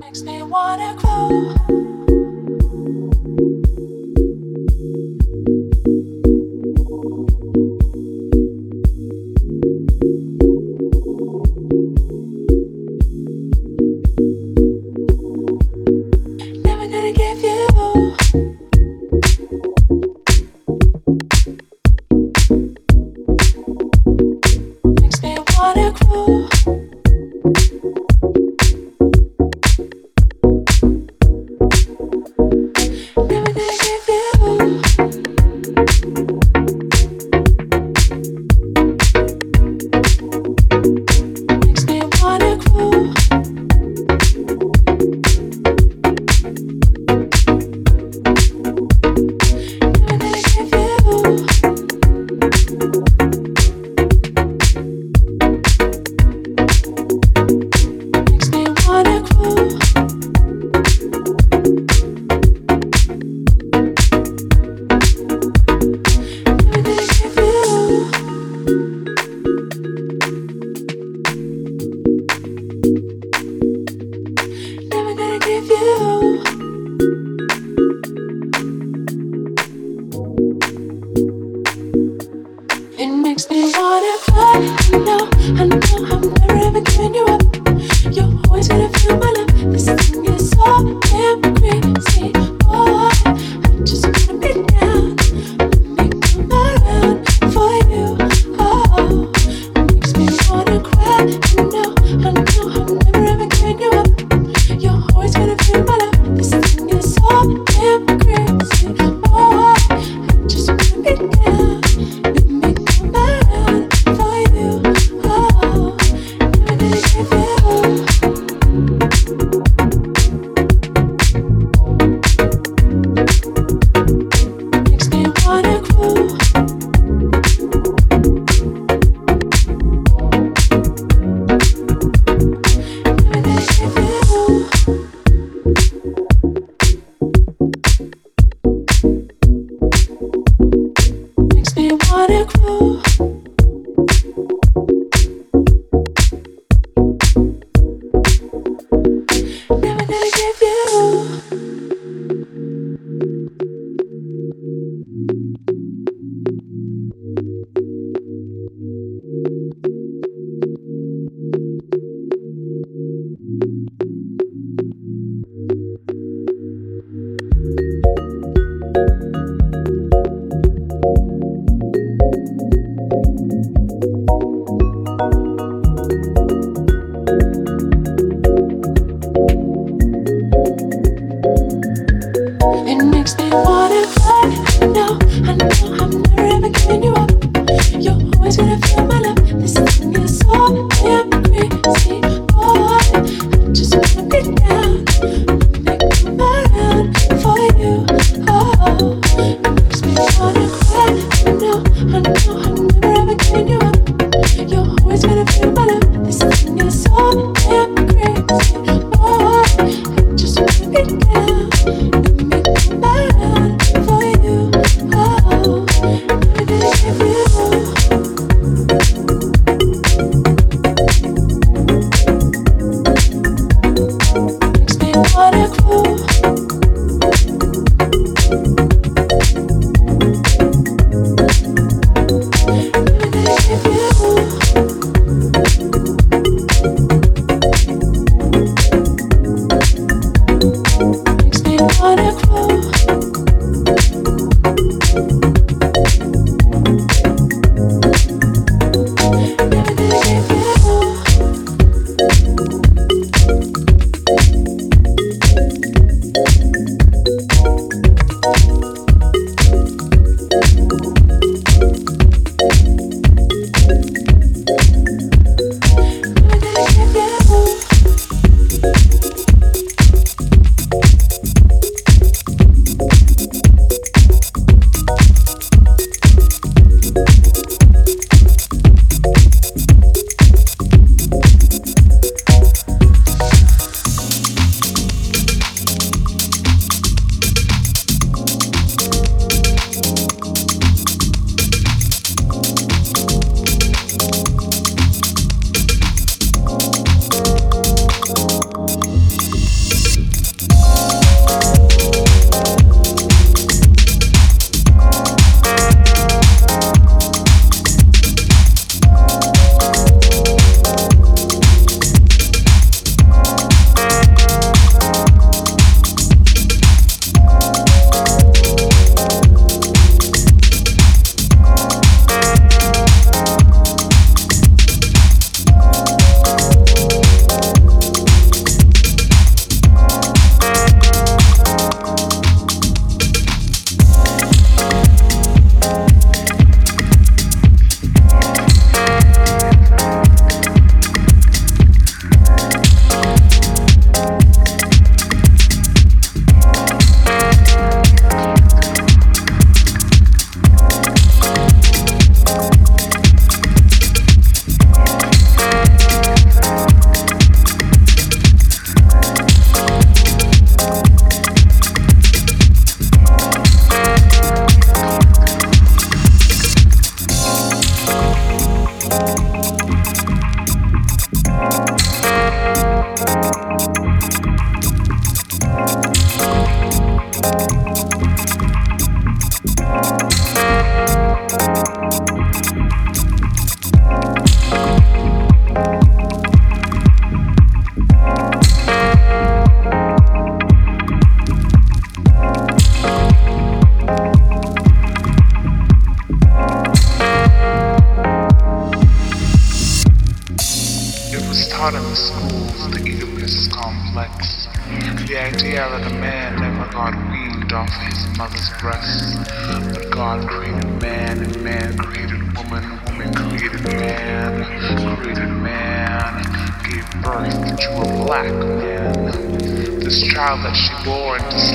Makes me wanna grow.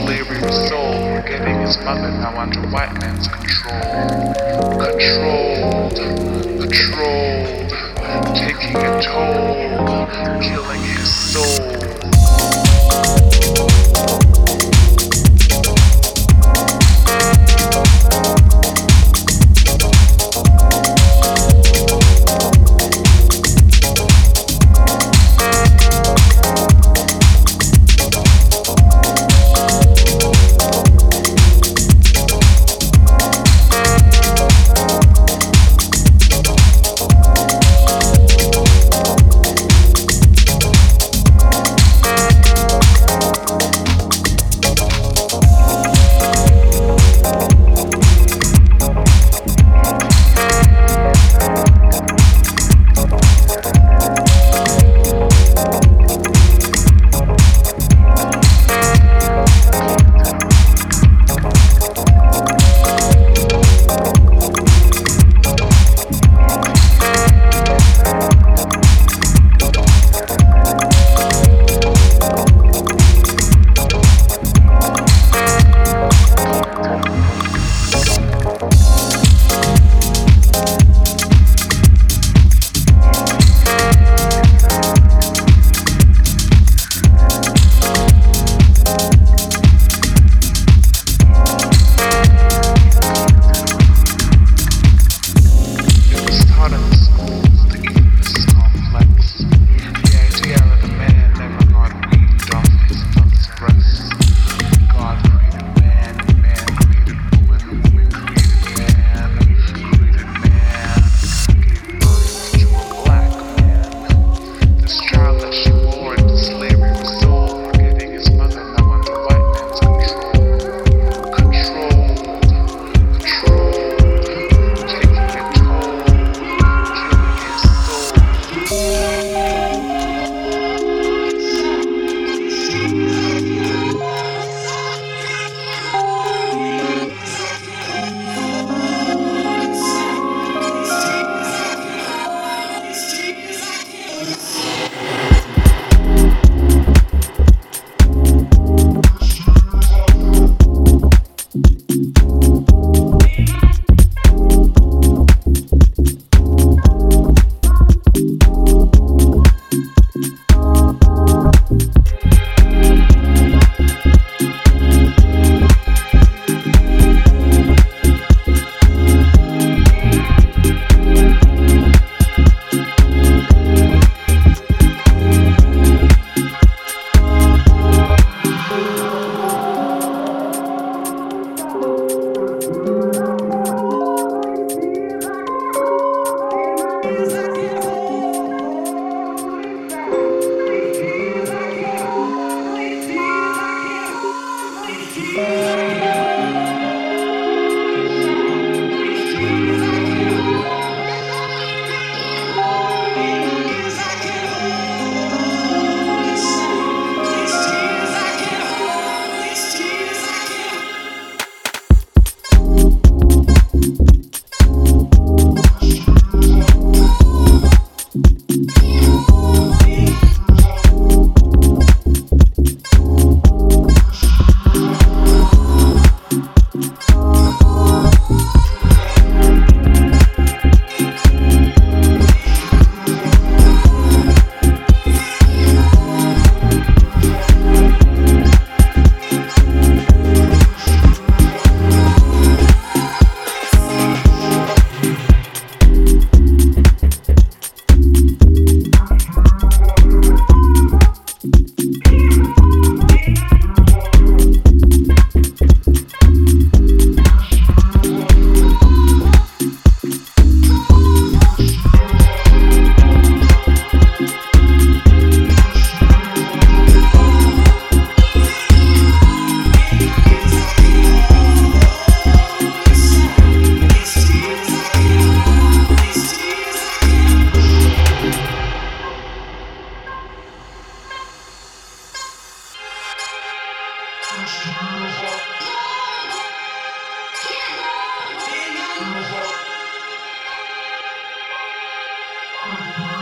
Slavery of soul, forgetting his mother now under white man's control. Controlled, controlled, taking a toll, killing his soul. To do.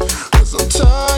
Cause I'm tired.